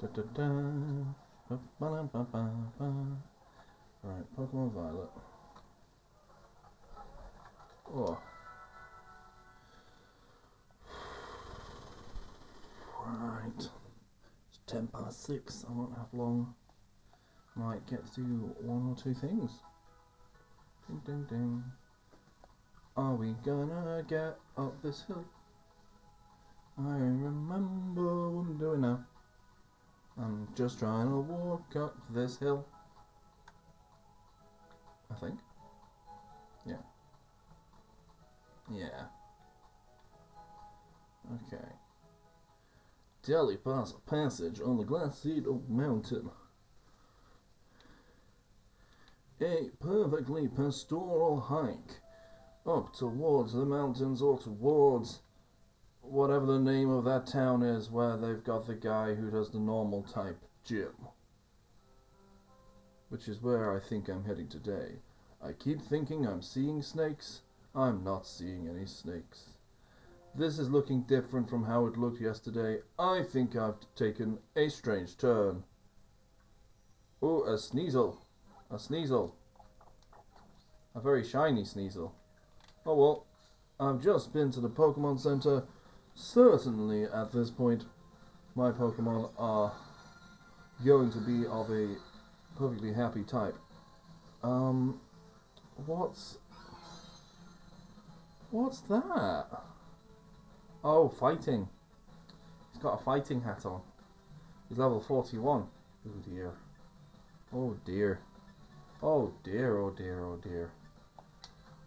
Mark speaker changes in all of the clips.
Speaker 1: Da, da, da. Ba, ba, ba, ba, ba. Right, Pokemon Violet. Oh. Right. It's ten past six. I won't have long. Might get to do one or two things. Ding ding ding. Are we gonna get up this hill? I remember what I'm doing now. I'm just trying to walk up this hill. I think. Yeah. Yeah. Okay. Daily pass passage on the Glaseado mountain. A perfectly pastoral hike up towards the mountains or towards whatever the name of that town is where they've got the guy who does the normal type gym. Which is where I think I'm heading today. I keep thinking I'm seeing snakes. I'm not seeing any snakes. This is looking different from how it looked yesterday. I think I've taken a strange turn. Oh, a sneasel. A sneasel. A very shiny sneasel. Oh well, I've just been to the Pokemon Center. Certainly at this point, my Pokemon are going to be of a perfectly happy type. Um, what's... What's that? Oh, fighting. He's got a fighting hat on. He's level 41. Oh dear. Oh dear. Oh dear, oh dear, oh dear.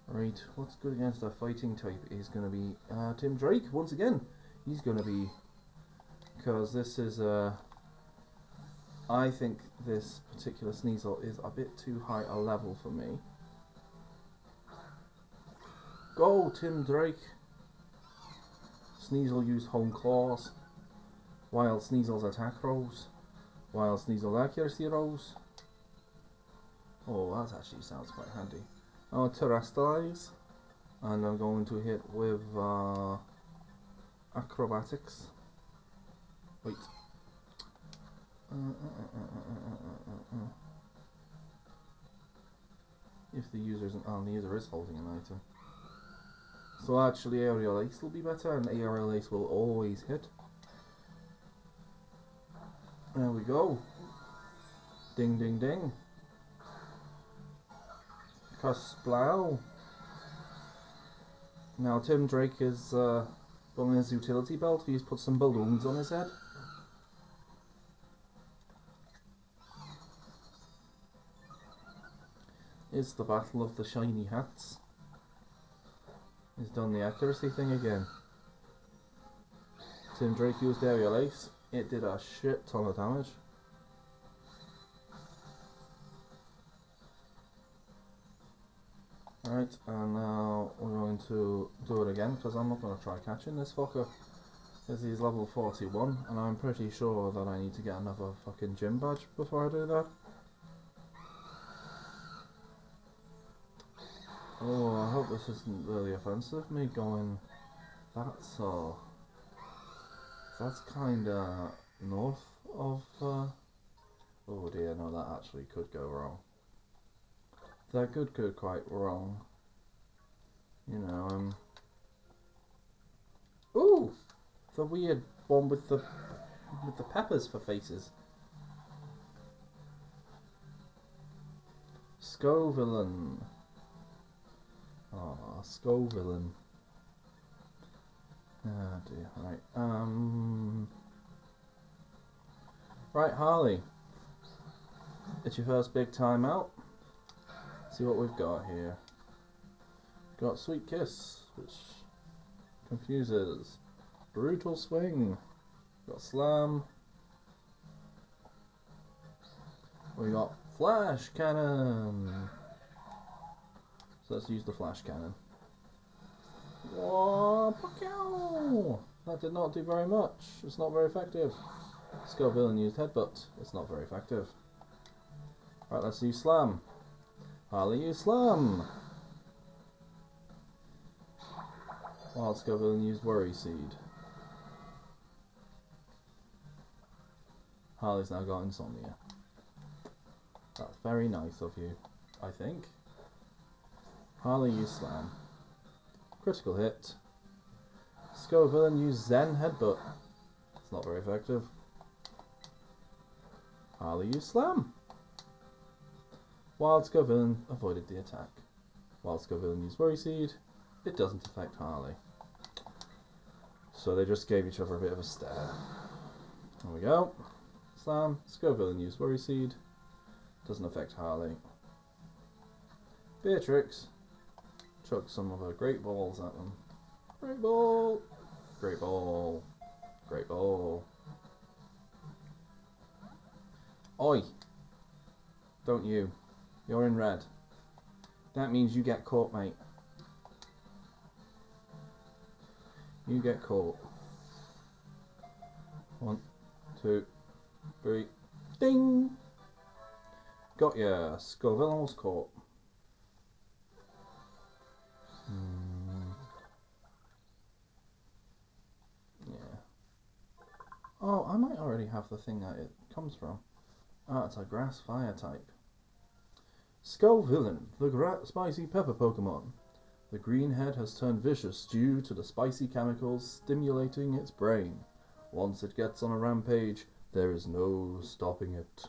Speaker 1: Right, what's good against a fighting type is going to be uh, Tim Drake, once again. He's going to be... Because this is... Uh, I think this particular Sneasel is a bit too high a level for me. Go, Tim Drake! Sneasel use Hone Claws, while Sneasel's attack rolls, while Sneasel's accuracy rolls. Oh, that actually sounds quite handy. Oh, Terastallize, and I'm going to hit with uh, Acrobatics. Wait. Uh, uh, uh, if the user isn't on, the user is holding an item. So actually aerial ace will be better and aerial ace will always hit. There we go. Ding ding ding. Cusplow. Now Tim Drake is uh, on his utility belt. He's put some balloons on his head. It's the battle of the shiny hats. He's done the accuracy thing again. Tim Drake used aerial ace. It did a shit ton of damage. Right, and now we're going to do it again because I'm not going to try catching this fucker. Because he's level 41 and I'm pretty sure that I need to get another fucking gym badge before I do that. Oh, I hope this isn't really offensive, me going, that's all. That's kinda north of, uh, oh dear, no, that actually could go wrong. That could go quite wrong. You know, um, ooh, the weird one with the, with the peppers for faces. Scovillain. Oh, Scovillain. Ah dear, right. Um, right, Harley. It's your first big time out. See what we've got here. Got Sweet Kiss, which confuses. Brutal Swing. Got Slam. We got Flash Cannon. So let's use the Flash Cannon. Whoa, that did not do very much. It's not very effective. Scovillain used Headbutt. It's not very effective. Alright, let's use Slam. Harley use Slam. Wild Scovillain used Worry Seed. Harley's now got insomnia. That's very nice of you, I think. Harley used slam. Critical hit. Scovillain used Zen headbutt. It's not very effective. Harley used slam. Wild Scovillain avoided the attack. Wild Scovillain used Worry Seed. It doesn't affect Harley. So they just gave each other a bit of a stare. There we go. Slam. Scovillain use Worry Seed. Doesn't affect Harley. Beatrix chuck some of her great balls at them. Great ball! Great ball. Great ball. Oi! Don't you. You're in red. That means you get caught, mate. You get caught. One, two, three. Ding! Got ya. Scovillain was caught. Hmm. Yeah. Oh, I might already have the thing that it comes from. Ah, it's a grass fire type. Scovillain, the spicy pepper Pokemon. The green head has turned vicious due to the spicy chemicals stimulating its brain. Once it gets on a rampage, there is no stopping it.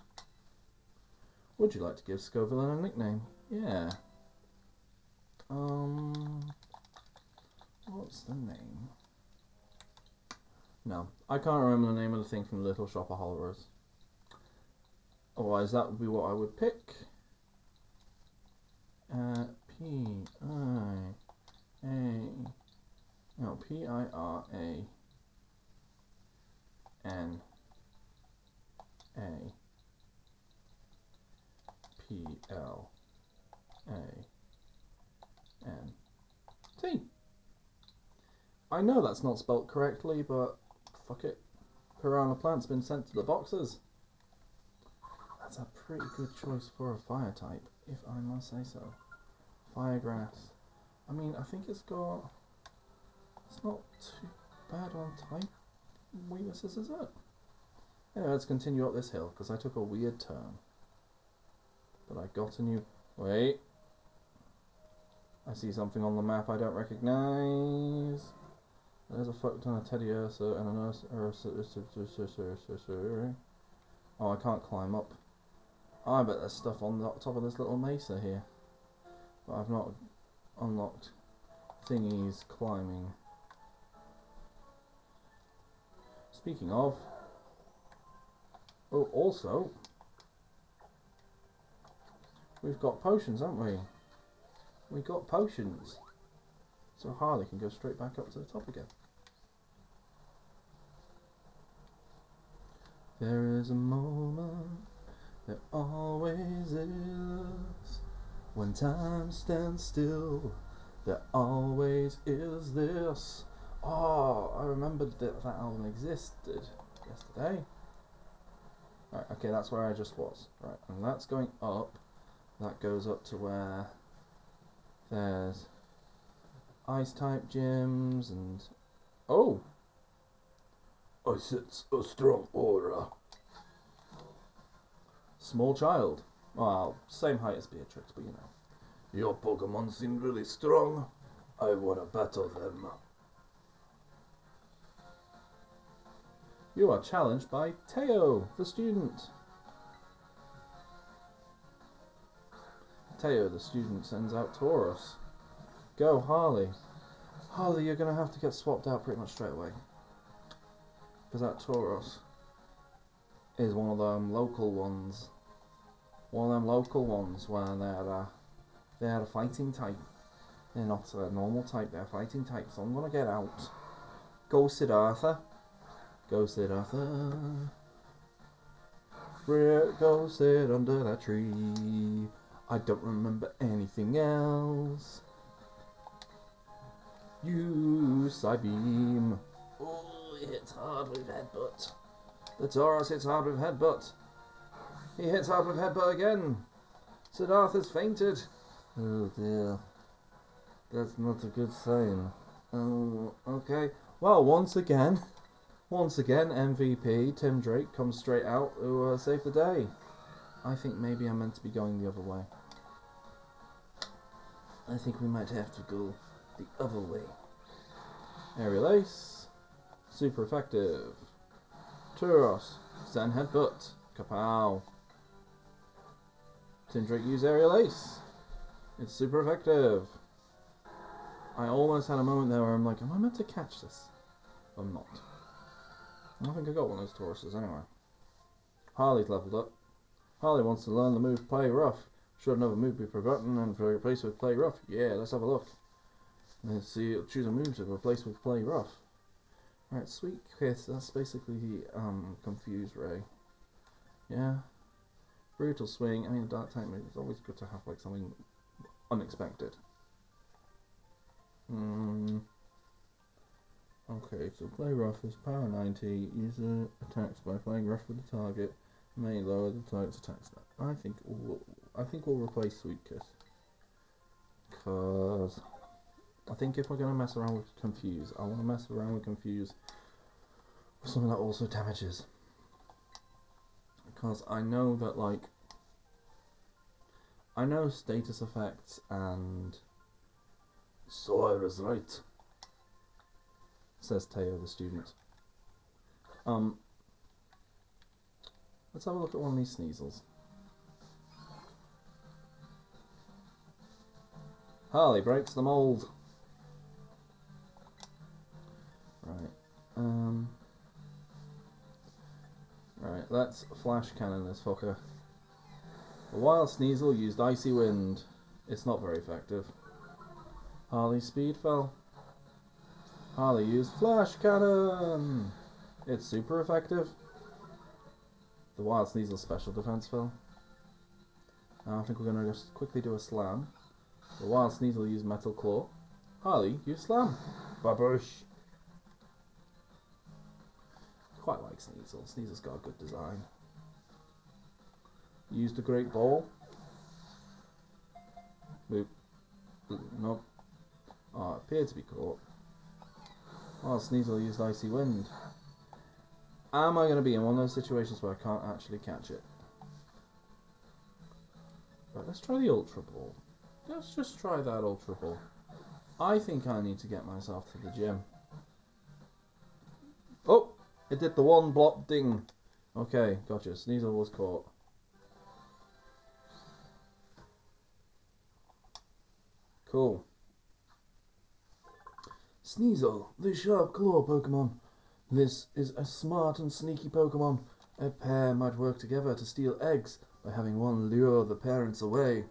Speaker 1: Would you like to give Scovillain a nickname? Yeah. Um, what's the name? No, I can't remember the name of the thing from Little Shop of Horrors. Otherwise, that would be what I would pick. Uh, P I A no P I R A N A P L A N T. I know that's not spelt correctly, but fuck it. Piranha Plant's been sent to the boxes. That's a pretty good choice for a fire type, if I must say so. Firegrass. I mean, I think it's got. It's not too bad on type weaknesses, is it? Anyway, let's continue up this hill because I took a weird turn. But I got a new. Wait. I see something on the map I don't recognise. There's a fuck ton of Teddiursa and an Ursa. Oh, I can't climb up. I bet there's stuff on the top of this little mesa here. But I've not unlocked thingies climbing. Speaking of. Oh, also. We've got potions, haven't we? We got potions. So Harley can go straight back up to the top again. There is a moment, there always is, when time stands still, there always is this. Oh, I remembered that that album existed yesterday. Right, okay, that's where I just was. Right, and that's going up. That goes up to where there's ice type gyms and oh I sense a strong aura. Small child. Well, same height as Beatrix, but you know. Your Pokemon seem really strong. I want to battle them. You are challenged by Teo, the student. Teo, the student, sends out Tauros. Go, Harley. Harley, you're going to have to get swapped out pretty much straight away. Because that Tauros is one of them local ones. One of them local ones where they're, uh, they're a fighting type. They're not a normal type, they're a fighting type. So I'm going to get out. Go Siddhartha. Go Siddhartha. Go sit under that tree. I don't remember anything else. You Psybeam. Oh, he hits hard with headbutt. The Tauros hits hard with headbutt. He hits hard with headbutt again. Siddhartha's fainted. Oh dear. That's not a good sign. Oh, okay. Well, once again, Once again, MVP Tim Drake comes straight out to uh, save the day. I think maybe I'm meant to be going the other way. I think we might have to go the other way. Aerial Ace. Super effective. Tauros. Zen Headbutt. Kapow. Drake use Aerial Ace. It's super effective. I almost had a moment there where I'm like, am I meant to catch this? I'm not. I think I got one of those Tauroses anyway. Harley's leveled up. Harley wants to learn the move Play Rough. Should another move be forgotten and replaced with Play Rough? Yeah, let's have a look. Let's see, choose a move to replace with Play Rough. Right, Sweet Kiss, that's basically um, Confuse Ray. Yeah. Brutal Swing, I mean, Dark Type move, it's always good to have like something unexpected. Hmm. Okay, so play rough is power 90. User attacks by playing rough with the target may lower the target's attack stat. I think we'll, I think we'll replace Sweet Kiss. Cause I think if we're gonna mess around with Confuse, I want to mess around with Confuse with something that also damages. Because I know that like I know status effects and so I was right says Teo the student. Um, let's have a look at one of these sneasels. Harley breaks the mold. Right. Um. Right, let's flash cannon this fucker. The wild Sneasel used Icy Wind. It's not very effective. Harley speed fell. Harley used Flash Cannon! It's super effective. The Wild Sneasel special defense fell. I think we're going to just quickly do a slam. The Wild Sneasel used Metal Claw. Harley used Slam. Babush! Quite like Sneasel. Sneasel's got a good design. Used a Great Ball. Boop. Nope. Oh, appeared to be caught. Well, Sneasel used Icy Wind. Am I going to be in one of those situations where I can't actually catch it? Right, let's try the Ultra Ball. Let's just try that Ultra Ball. I think I need to get myself to the gym. It did the one block ding. Okay, gotcha. Sneasel was caught. Cool. Sneasel, the sharp claw Pokemon. This is a smart and sneaky Pokemon. A pair might work together to steal eggs by having one lure the parents away.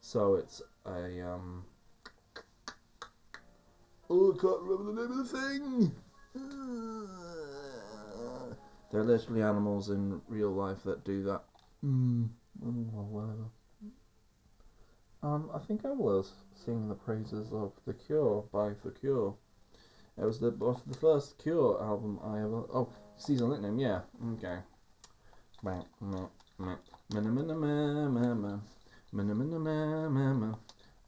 Speaker 1: So it's a um. Oh, I can't remember the name of the thing. There are literally animals in real life that do that. Hmm. Oh, whatever. Um, I think I was singing the praises of The Cure by The Cure. It was the the first Cure album I ever. Oh, seasonal nickname, yeah. Okay.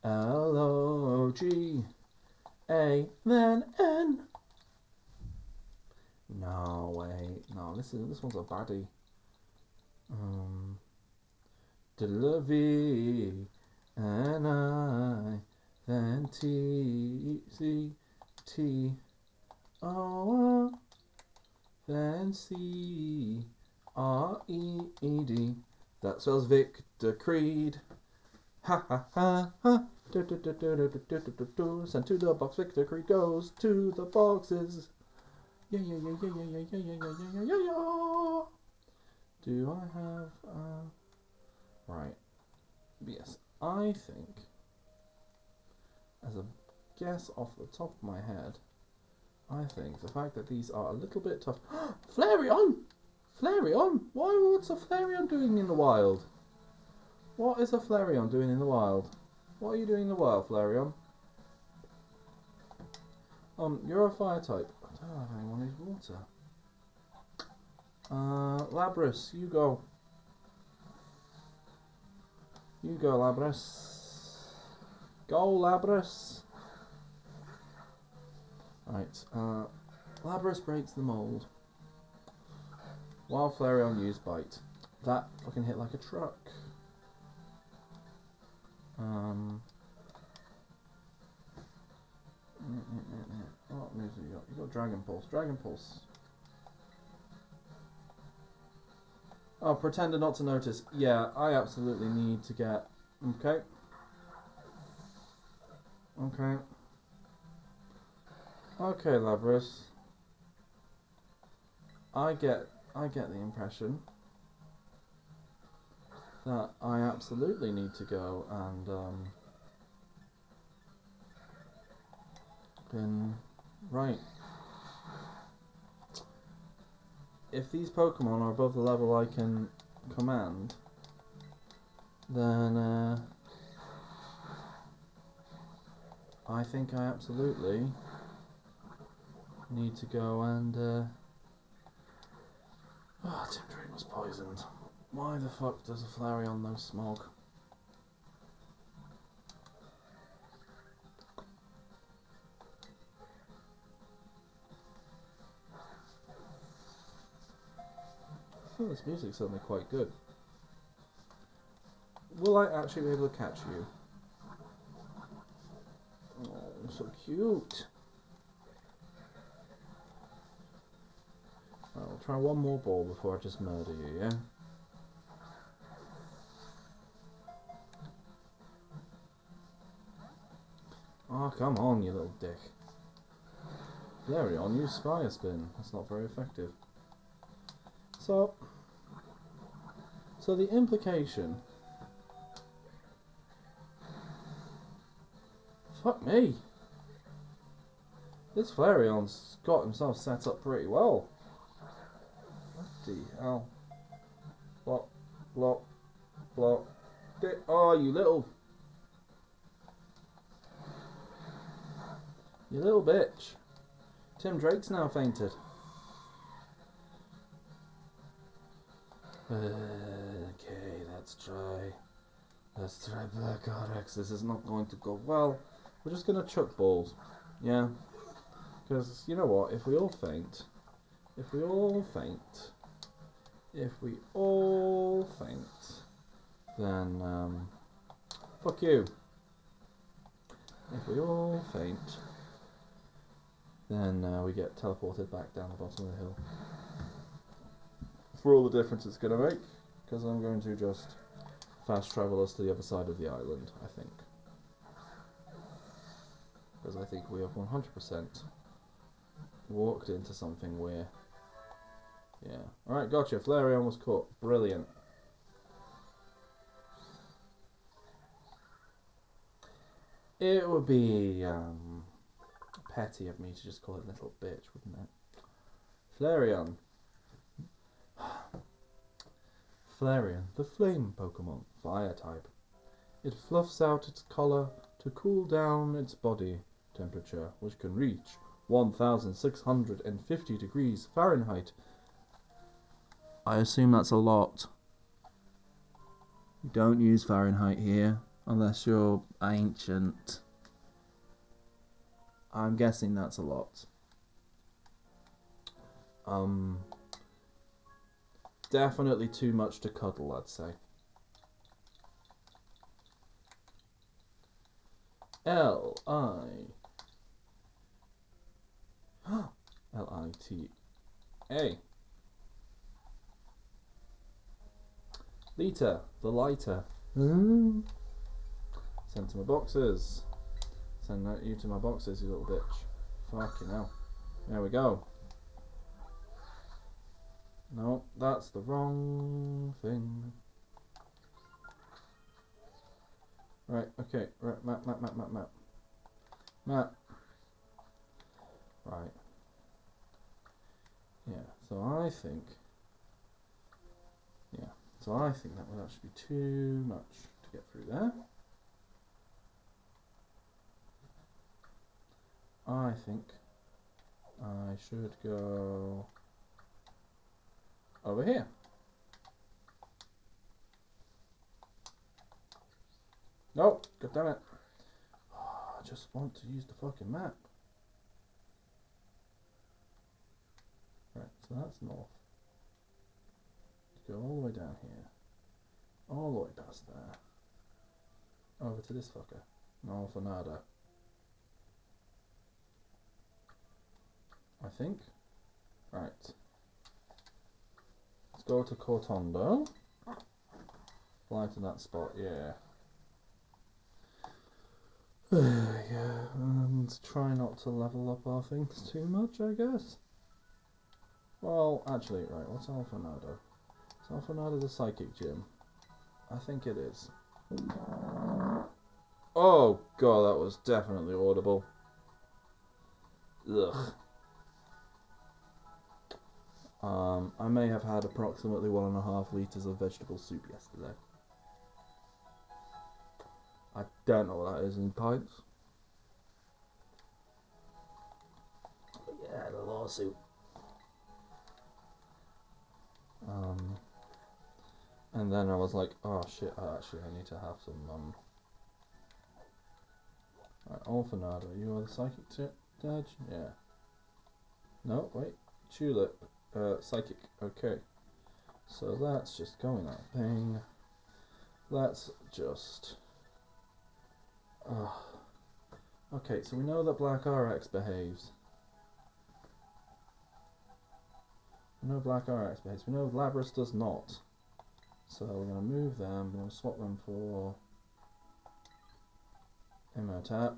Speaker 1: L O G A then N. No way. no. This is this one's a baddie. Um, Delavi and I then T C T O then C R E E D. That spells Victor Creed. Ha ha ha ha. Do, do, do, do, do, do, do, do, to the box. Victor Creed goes to the boxes. Yeah yeah yeah yeah yeah yeah yeah yeah yeah yeah yeah yeah. Do I have uh right? Yes, I think, as a guess off the top of my head, I think the fact that these are a little bit tough. Flareon! Flareon? Why? What's a Flareon doing in the wild? What is a Flareon doing in the wild? What are you doing in the wild, Flareon? Um, you're a fire type. I don't have anyone who's water. Uh, Lapras, you go. You go, Lapras. Go, Lapras. Right, uh, Lapras breaks the mold. While Flareon used Bite. That fucking hit like a truck. Um. What moves have you got? You got Dragon Pulse. Dragon Pulse. Oh, pretender not to notice. Yeah, I absolutely need to get. Okay. Okay. Okay, Lapras. I get I get the impression that I absolutely need to go and um then right. If these Pokemon are above the level I can command, then uh, I think I absolutely need to go and. Uh... Oh, Tim Drake was poisoned. Why the fuck does a Flareon know smog? This music's suddenly quite good. Will I actually be able to catch you? Oh, so cute. I'll try one more ball before I just murder you, yeah? Oh, come on, you little dick. Flareon, use Fire Spin. That's not very effective. So, so the implication... Fuck me! This Flareon's got himself set up pretty well. Bloody hell. Block, block, block. Oh, you little... You little bitch. Tim Drake's now fainted. Let's try. Let's try Black RX. This is not going to go well. We're just going to chuck balls. Yeah. Because, you know what? If we all faint... If we all faint... If we all faint... Then, um... Fuck you. If we all faint... Then uh, we get teleported back down the bottom of the hill for all the difference it's going to make, because I'm going to just fast travel us to the other side of the island, I think. Because I think we have 100% walked into something where... Yeah. Alright, gotcha. Flareon was caught. Brilliant. It would be um, petty of me to just call it little bitch, wouldn't it? Flareon. Flareon, the flame Pokemon, fire type. It fluffs out its collar to cool down its body temperature, which can reach 1650 degrees Fahrenheit. I assume that's a lot. You don't use Fahrenheit here unless you're ancient. I'm guessing that's a lot. Um, definitely too much to cuddle, I'd say. L I L I T A Lita, the lighter. Send to my boxes. Send you to my boxes, you little bitch. Fucking hell. There we go. No, that's the wrong thing. Right, okay, right, map, map, map, map, map. Map. Right. Yeah, so I think, yeah, so I think that would actually be too much to get through there. I think I should go over here. Nope, god damn it. Oh, I just want to use the fucking map. Right, so that's north. Go all the way down here. All the way past there. Over to this fucker. No for nada. I think. Right. Let's go to Cortondo. Fly to that spot, yeah. yeah, um, and try not to level up our things too much, I guess. Well, actually, right, what's Alfornada? Is Alfornada the psychic gym? I think it is. Oh god, that was definitely audible. Ugh. Um, I may have had approximately one and a half litres of vegetable soup yesterday. I don't know what that is in pints. Yeah, the lawsuit. Um, and then I was like, oh shit, I actually I need to have some um. Right, Alfornada, you are the psychic? Yeah. No, wait. Tulip, uh, psychic. Okay. So that's just going that thing. That's just Oh. Okay, so we know that Black RX behaves. We know Black RX behaves. We know Lapras does not. So we're going to move them. We're going to swap them for Imhotep.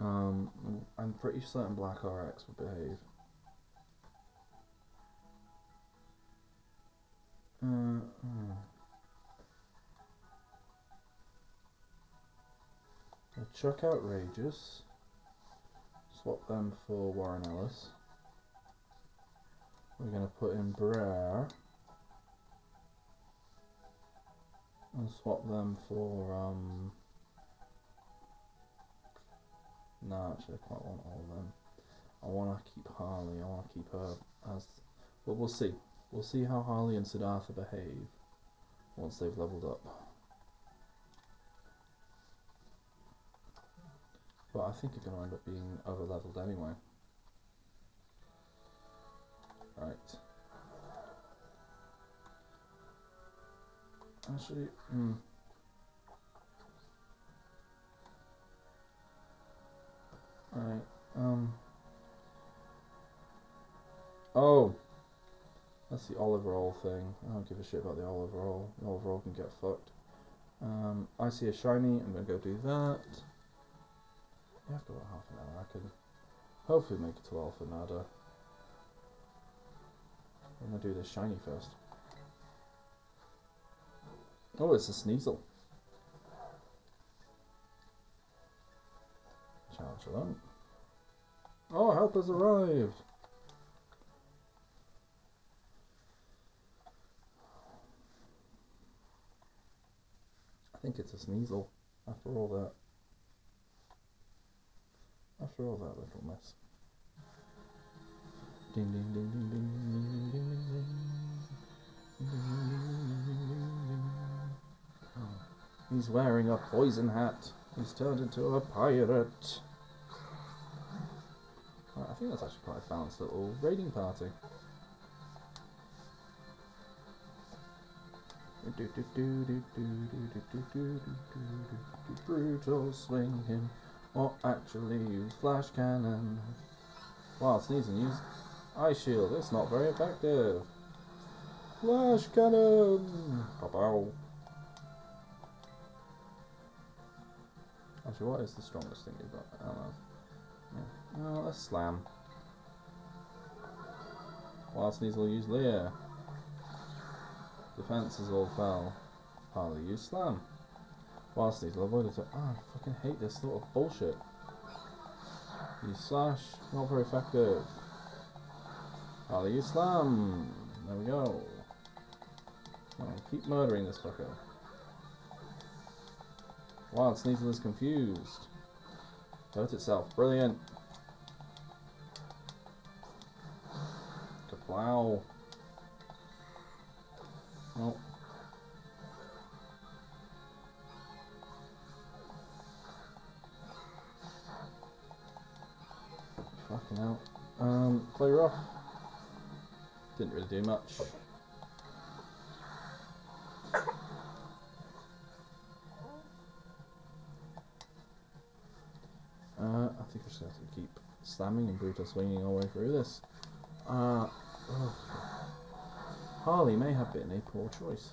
Speaker 1: Um, I'm pretty certain Black RX would behave. Uh, uh. chuck Outrageous. Swap them for Warren Ellis. We're going to put in Brer. And swap them for, um... No, actually I quite want all of them. I want to keep Harley, I want to keep her as... But we'll see. We'll see how Harley and Siddhartha behave once they've leveled up. But I think you're going to end up being over leveled anyway. Right. Actually, hmm. Right, um. Oh! That's the Oliver Oil thing. I don't give a shit about the Oliver Oil. The Oliver Oil can get fucked. Um, I see a shiny, I'm gonna go do that. You have to wait half an hour. I can hopefully make it to Alfornada. I'm gonna do this shiny first. Oh, it's a Sneasel. Oh, help has arrived! I think it's a Sneasel after all that. After all that little mess. Ding ding ding ding ding ding ding ding ding He's wearing a poison hat. He's turned into a pirate. Think that's actually quite a balanced little raiding party. Brutal swing him or actually use flash cannon. While Sneasel, use ice shard. It's not very effective. Flash cannon. Pow Actually, what is the strongest thing you've got? I don't know. Yeah. Oh, no, let's slam. While Sneasel use Leer. Defense is all fell. Partly use slam. While Sneasel avoid it. Oh, I fucking hate this sort of bullshit. Use slash, not very effective. Ali Slam. There we go. On, keep murdering this fucker. Wild Sneasel is confused. Hurt itself. Brilliant. Plow. Nope. Fucking hell. Um, play rough. Didn't really do much. Uh, I think we're just going to have to keep slamming and brutal swinging our way through this. Uh, ugh. Harley may have been a poor choice.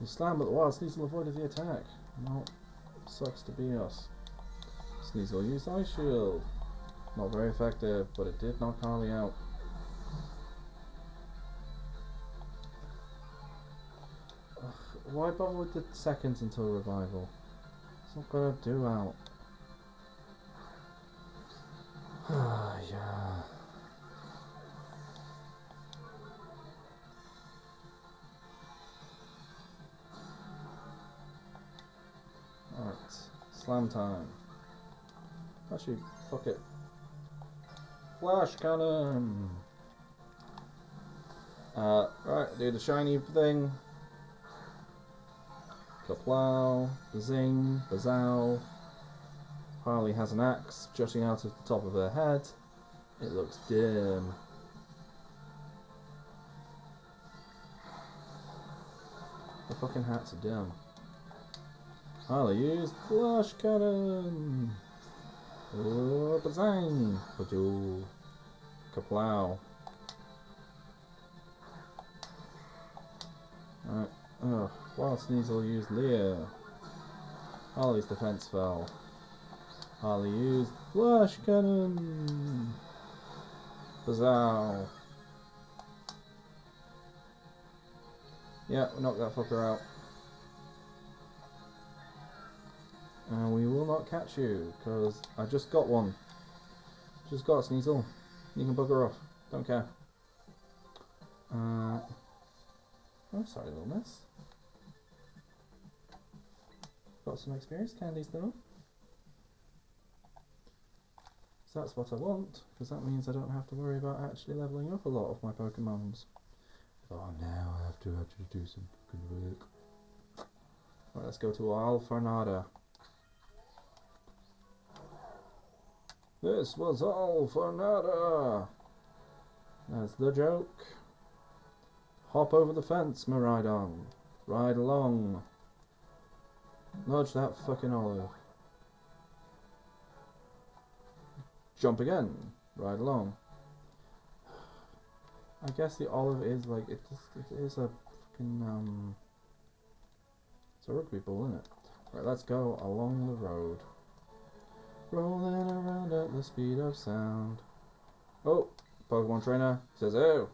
Speaker 1: You slam, but the Wild Sneasel avoided the attack. Well, sucks to be us. Sneasel used Ice Shard. Not very effective, but it did knock Harley out. Ugh, why bother with the seconds until revival? It's not gonna do out. Slam time. Actually, fuck it. Flash cannon! Uh, right, do the shiny thing. Kaplow, bazing, bazow. Harley has an axe jutting out of the top of her head. It looks dim. The fucking hats are dim. Harley used flash cannon. Oh, bazang! Pajoo. Kaplow. Alright. Ugh. Wild Sneasel used Leer. Harley's defense fell. Harley used Flash Cannon. Bazow. Yeah, we knocked that fucker out. And we will not catch you, because I just got one. Just got Sneasel. You can bugger off. Don't care. Uh, I'm sorry, little miss. Got some experience candies though. So that's what I want, because that means I don't have to worry about actually leveling up a lot of my Pokemons. Oh, now I have to actually do some fucking work. Right, let's go to Alfornada. This was all for nada. That's the joke. Hop over the fence, Miraidon. Ride along. Nudge that fucking olive. Jump again. Ride along. I guess the olive is like it just it is a fucking um it's a rugby ball, isn't it? Right, let's go along the road. Rolling around at the speed of sound. Oh, Pokemon trainer says, "Oh,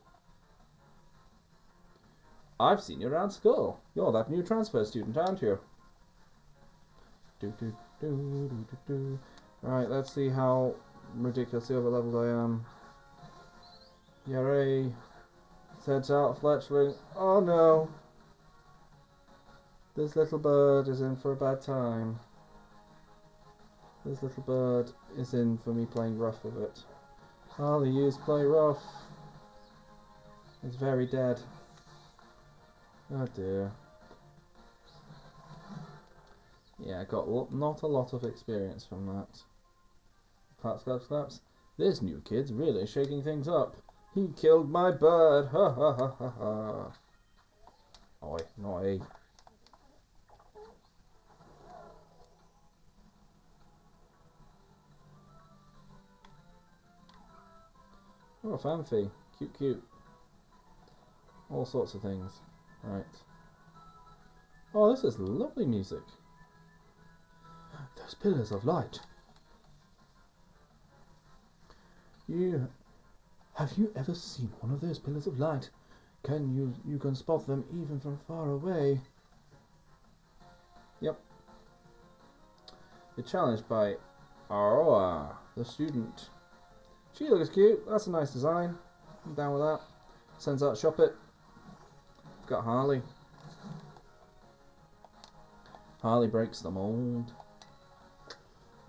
Speaker 1: I've seen you around school. You're that new transfer student, aren't you?" Do do do do do do. Right, let's see how ridiculously over leveled I am. Yay! Sets out Fletchling. Oh no! This little bird is in for a bad time. This little bird is in for me playing rough with it. Harley used play rough. It's very dead. Oh dear. Yeah, I got not a lot of experience from that. Claps, claps, claps. This new kid's really shaking things up. He killed my bird. Ha ha ha ha ha. Oi, oi. Oh, a. Cute, cute. All sorts of things. Right. Oh, this is lovely music. Those pillars of light. You have you ever seen one of those pillars of light? Can you you can spot them even from far away? Yep. You're challenged by Aroa, the student. She looks cute. That's a nice design. I'm down with that. Sends out shop it. Got Harley. Harley breaks the mold.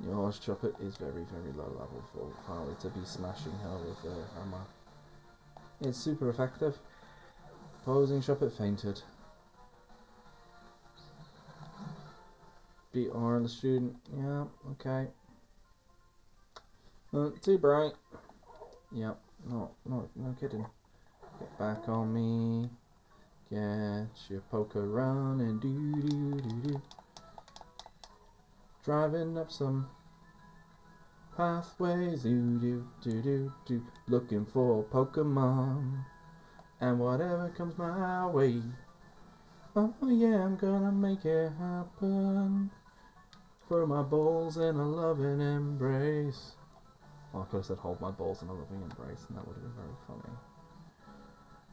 Speaker 1: Yours Choppet is very, very low level for Harley to be smashing her with a hammer. It's super effective. Posing Choppet fainted. Beat R the student. Yeah, okay. Uh, too bright. Yep. No, no, no kidding. Get back on me. Get your poker running. Do do do do. Driving up some pathways. Do do do do do. Looking for Pokemon. And whatever comes my way. Oh yeah, I'm gonna make it happen. For my balls in a loving embrace. Well, I could have said hold my balls in a loving embrace, and that would have been very funny.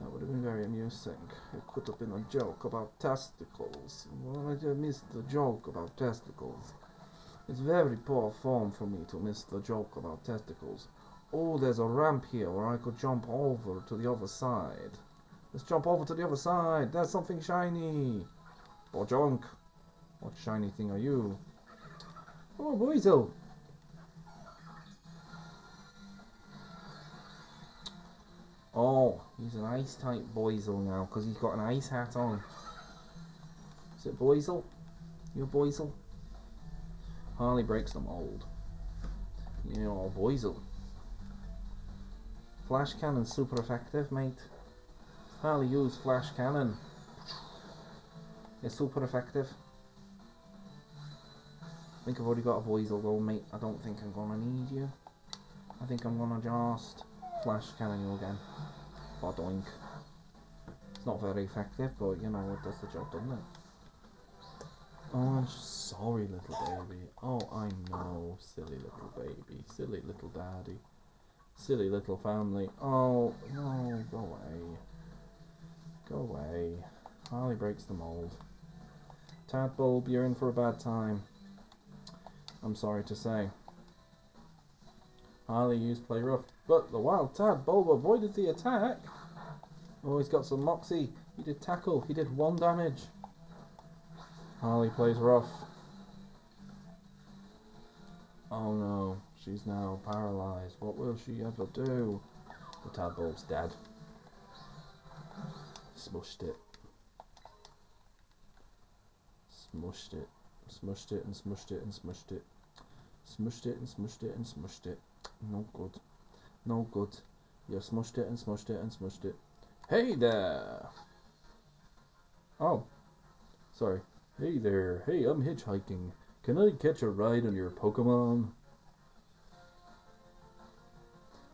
Speaker 1: That would have been very amusing. It could have been a joke about testicles. Well, I missed the joke about testicles. It's very poor form for me to miss the joke about testicles. Oh, there's a ramp here where I could jump over to the other side. Let's jump over to the other side. There's something shiny. Bojonk. What shiny thing are you? Oh, Weasel. Oh, he's an ice type Buizel now because he's got an ice hat on. Is it Buizel? You Buizel? Harley breaks the mold. You know, Buizel. Flash cannon super effective, mate. Harley use flash cannon. It's super effective. I think I've already got a Buizel though, mate. I don't think I'm gonna need you. I think I'm gonna just flash cannon you again. Bodoink. It's not very effective, but you know, it does the job, doesn't it? Oh, I'm sorry, little baby. Oh, I know, silly little baby. Silly little daddy. Silly little family. Oh, no, go away. Go away. Harley breaks the mold. Tadbulb, you're in for a bad time. I'm sorry to say. Harley used play rough, but the wild Tadbulb avoided the attack. Oh, he's got some moxie. He did tackle. He did one damage. Harley plays rough. Oh no, she's now paralysed. What will she ever do? The Tadbulb's dead. Smushed it. Smushed it. Smushed it and smushed it and smushed it. Smushed it and smushed it and smushed it. No good. No good. You smushed it and smushed it and smushed it. Hey there! Oh. Sorry. Hey there. Hey, I'm hitchhiking. Can I catch a ride on your Pokemon?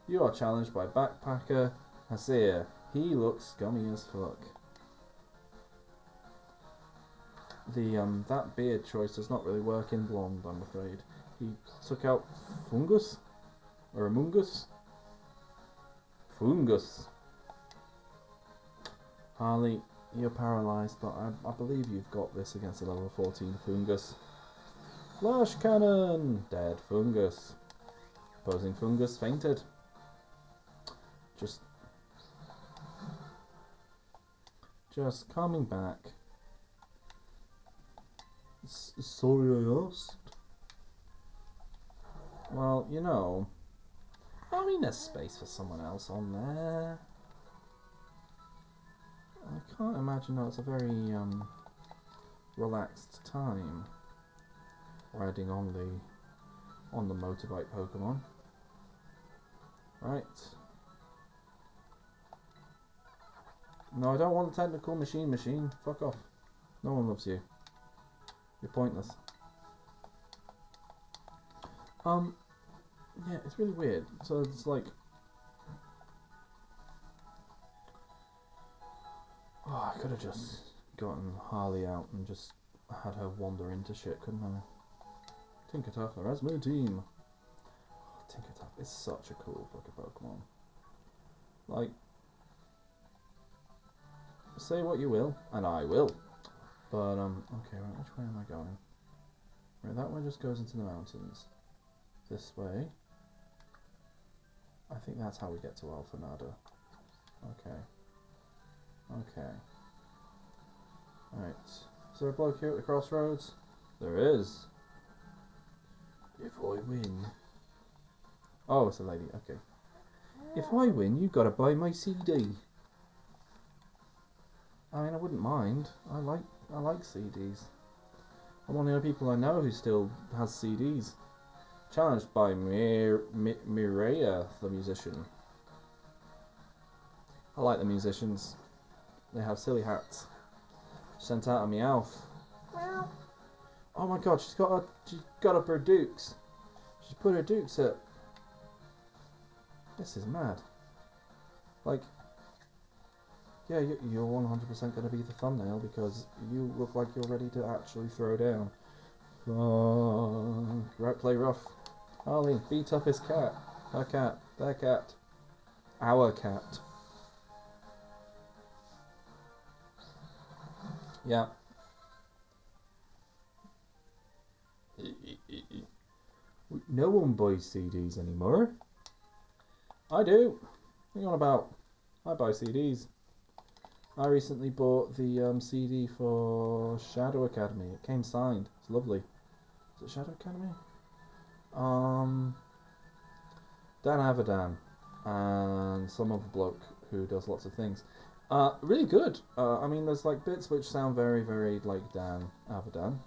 Speaker 1: You are challenged by Backpacker Hasir. He looks scummy as fuck. The um that beard choice does not really work in blonde, I'm afraid. He took out Foongus? Or Amoonguss? Foongus. Harley, you're paralysed, but I, I believe you've got this against a level 14 Foongus. Flash Cannon! Dead Foongus. Opposing Foongus fainted. Just... Just coming back. S sorry I asked. Well, you know... I mean, there's space for someone else on there. I can't imagine that it's a very um, relaxed time riding on the on the motorbike Pokemon. Right. No, I don't want the technical machine machine. Fuck off. No one loves you. You're pointless. Um, yeah, it's really weird. So it's like Oh, I could have just gotten Harley out and just had her wander into shit, couldn't I? Tinkatuff, that's my team. Oh, Tinkatuff is such a cool fucking Pokemon. Like, say what you will, and I will. But, um, okay, right, which way am I going? Right, that way just goes into the mountains. This way. I think that's how we get to Alfornada. Okay. Okay. Alright. Is there a bloke here at the crossroads? There is. If I win. Oh, it's a lady. Okay. If I win, you've got to buy my CD. I mean, I wouldn't mind. I like I like CDs. I'm one of the only people I know who still has CDs. Challenged by Mir- the musician. I like the musicians. They have silly hats. Sent out a Meowth. Meow. Oh my god, she's got a, she's got up her dukes. She's put her dukes up. This is mad. Like, yeah, you, you're 100% going to be the thumbnail because you look like you're ready to actually throw down. Uh, right, play rough. Harley, up his cat. Her cat. Their cat. Our cat. Yeah. No one buys CDs anymore. I do. What are you on about? I buy CDs. I recently bought the um, CD for Shadow Academy. It came signed. It's lovely. Is it Shadow Academy? Um, Dan Avidan and some other bloke who does lots of things. Uh, really good. Uh, I mean, there's like bits which sound very, very like Dan Avidan.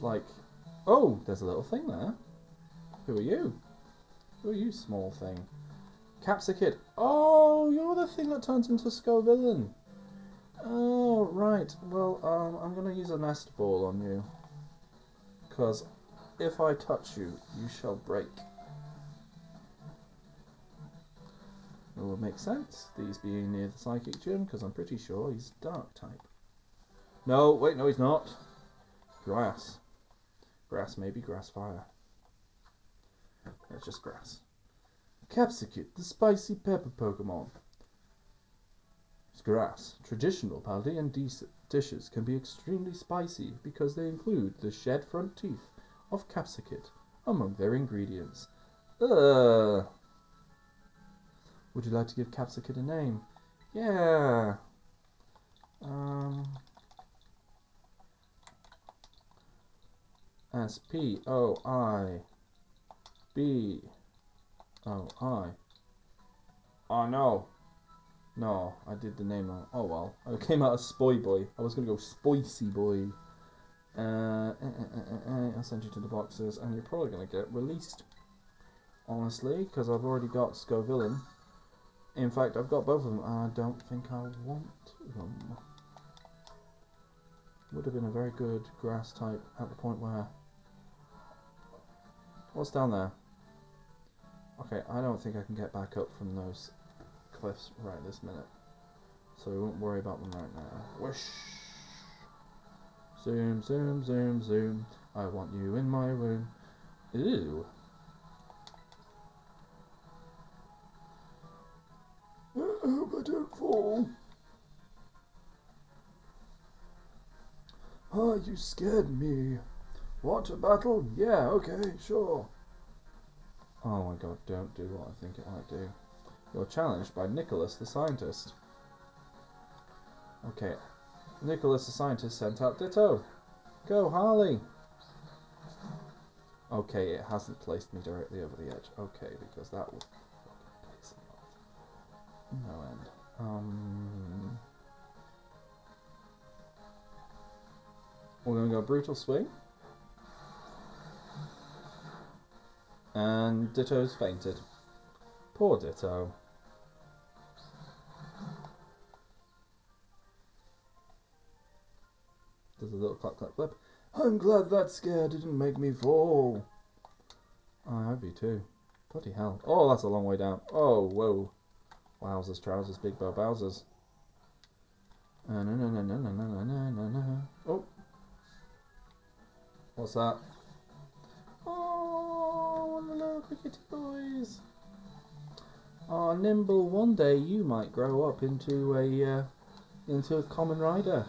Speaker 1: Like, oh, there's a little thing there. Who are you? Who are you, small thing? Capsakid. Oh, you're the thing that turns into Scovillain. Oh, right. Well, um, I'm going to use a nest ball on you. Because if I touch you, you shall break. It would make sense, these being near the psychic gym, because I'm pretty sure he's dark type. No, wait, no, he's not. Grass. Grass, maybe grass fire. It's just grass. Capsakid, the spicy pepper Pokemon. It's grass. Traditional Paldean dishes can be extremely spicy because they include the shed front teeth of Capsakid among their ingredients. Ugh. Would you like to give Capsakid a name? Yeah. Um. S P O I B O I. Oh no. No, I did the name wrong. Oh well. I came out as Spoy Boy. I was gonna go Spicy Boy. Uh, uh, uh, uh, I'll send you to the boxes, and you're probably gonna get released. Honestly, because I've already got Scovillain. In fact, I've got both of them, and I don't think I want them. Would have been a very good grass type at the point where. What's down there? Okay, I don't think I can get back up from those cliffs right this minute. So we won't worry about them right now. Whoosh! Zoom, zoom, zoom, zoom. I want you in my room. Ew. I hope I don't fall. Ah, you scared me. What, a battle? Yeah, okay, sure. Oh my god, don't do what I think it might do. You're challenged by Nicholas the scientist. Okay, Nicholas the scientist sent out Ditto. Go, Harley! Okay, it hasn't placed me directly over the edge. Okay, because that would. No end. Um, we're going to go Brutal Swing. And Ditto's fainted. Poor Ditto. There's a little clap, clap, clap. I'm glad that scare didn't make me fall. I hope you too. Bloody hell. Oh, that's a long way down. Oh, whoa. Wowzers, trousers, big bow Bowsers. No, no, no, no, no, no, no, no, no. Oh. What's that? Oh, the little crickety boys. Oh, Nymble, one day you might grow up into a, uh, into a common rider.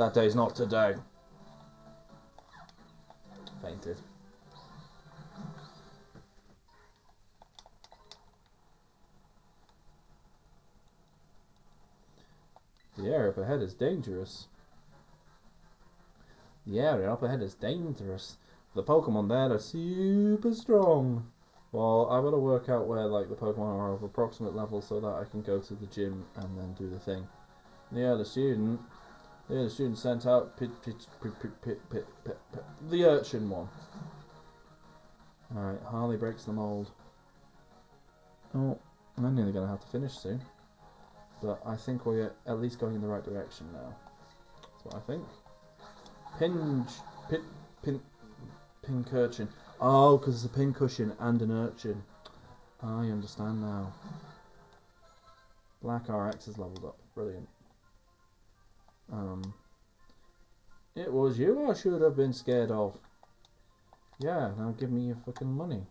Speaker 1: That day's not today. Fainted. The area up ahead is dangerous. The area up ahead is dangerous. The Pokemon there are super strong. Well, I've got to work out where like the Pokemon are of approximate level so that I can go to the gym and then do the thing. Yeah, the student. Yeah, the student sent out pit, pit, pit, the urchin one. Alright, Harley breaks the mould. Oh, I'm nearly going to have to finish soon. But I think we're at least going in the right direction now. That's what I think. Pinge, pit, pin, urchin. Oh, because it's a pincushion and an urchin. I understand now. Black RX is leveled up. Brilliant. Um, it was you I should have been scared of. Yeah, now give me your fucking money.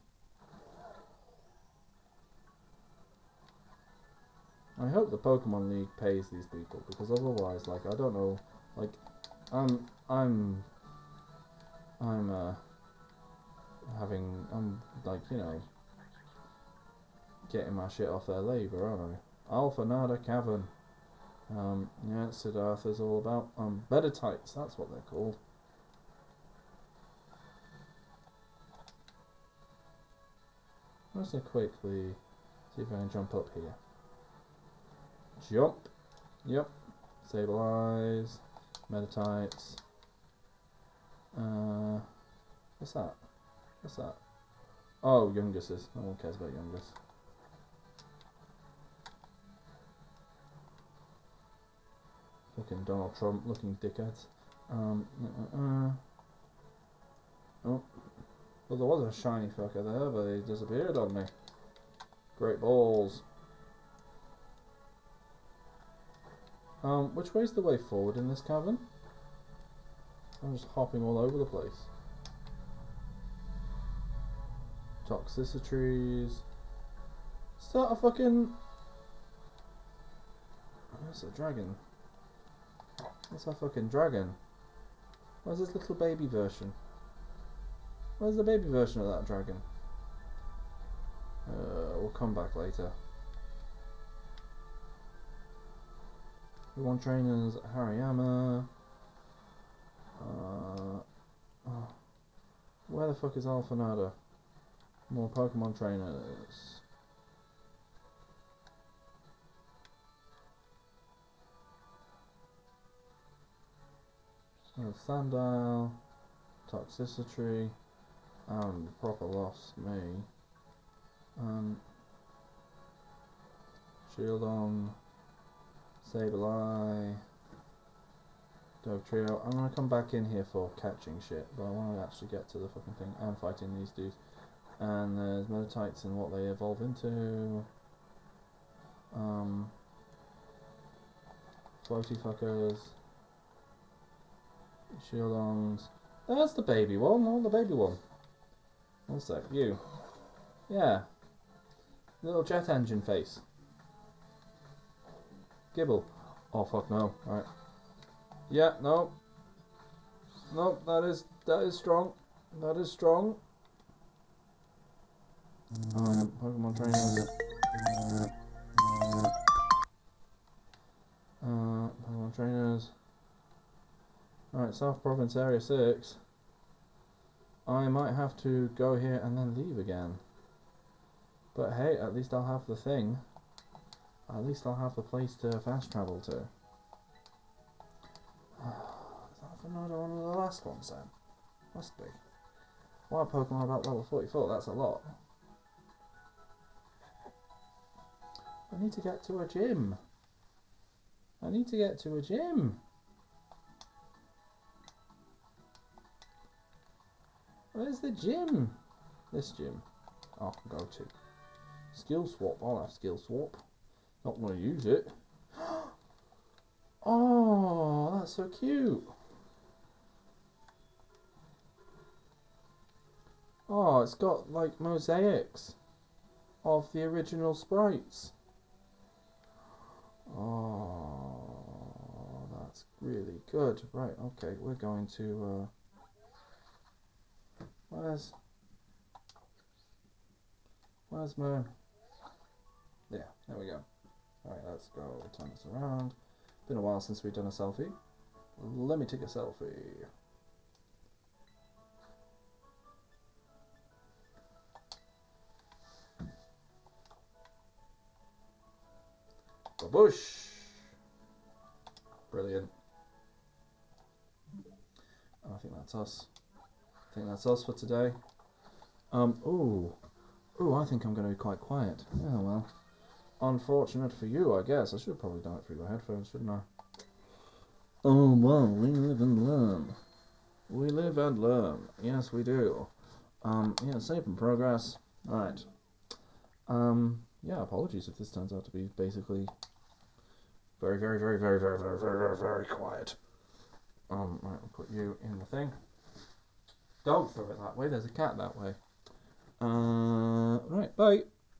Speaker 1: I hope the Pokemon League pays these people because otherwise, like, I don't know, like, I'm, I'm, I'm, uh, having, I'm, like, you know, getting my shit off their labour, aren't I? Alfornada Cavern. Um, yeah, Siddhartha's all about, um, Meditites, that's what they're called. I'm just gonna quickly see if I can jump up here. Jump. Yep. Stabilize. Meditites. Uh, what's that? What's that? Oh, Yungooses. No one cares about Yungoos. Fucking Donald Trump looking dickheads. Um, uh, uh, uh. Oh. Well, there was a shiny fucker there, but he disappeared on me. Great balls. Um, which way's the way forward in this cavern? I'm just hopping all over the place. Toxtricities. Start a fucking... That's a dragon. That's our fucking dragon. Where's this little baby version? Where's the baby version of that dragon? Uh, we'll come back later. We want trainers, Hariyama. Uh, oh. Where the fuck is Alfornada? More Pokemon trainers. Sandile, Toxtricity, um, proper lost me. Um, Shieldon, Sableye, Dugtrio. I'm gonna come back in here for catching shit, but I want to actually get to the fucking thing and fighting these dudes. And there's Meditites and what they evolve into. Um, floaty fuckers. Shieldons. That's the baby one, not the baby one. One sec, you. Yeah. Little jet engine face. Gible. Oh fuck no. Alright. Yeah, no. No, that is that is strong. That is strong. Pokemon. Uh, Pokemon trainers. Alright, South Province Area 6. I might have to go here and then leave again. But hey, at least I'll have the thing. At least I'll have the place to fast travel to. Is that another one of the last ones then? Must be. Why Pokemon about level 44, that's a lot. I need to get to a gym. I need to get to a gym. Where's the gym? This gym. I can go to. Skill swap. I'll have skill swap. Not going to use it. oh, that's so cute. Oh, it's got like mosaics of the original sprites. Oh, that's really good. Right, okay, we're going to... Uh, where's... Where's my... Yeah, there we go. Alright, let's go turn this around. Been a while since we've done a selfie. Let me take a selfie. Babush! Brilliant. I think that's us. Think that's us for today. Um, ooh. Ooh, I think I'm going to be quite quiet. Yeah, well. Unfortunate for you, I guess. I should have probably done it through your headphones, shouldn't I? Oh, well, we live and learn. We live and learn. Yes, we do. Um, yeah, save and progress. Alright. Um, yeah, apologies if this turns out to be basically very, very, very, very, very, very, very, very, very quiet. Um, right, I'll put you in the thing. Don't throw it that way, there's a cat that way. Uh, right, bye.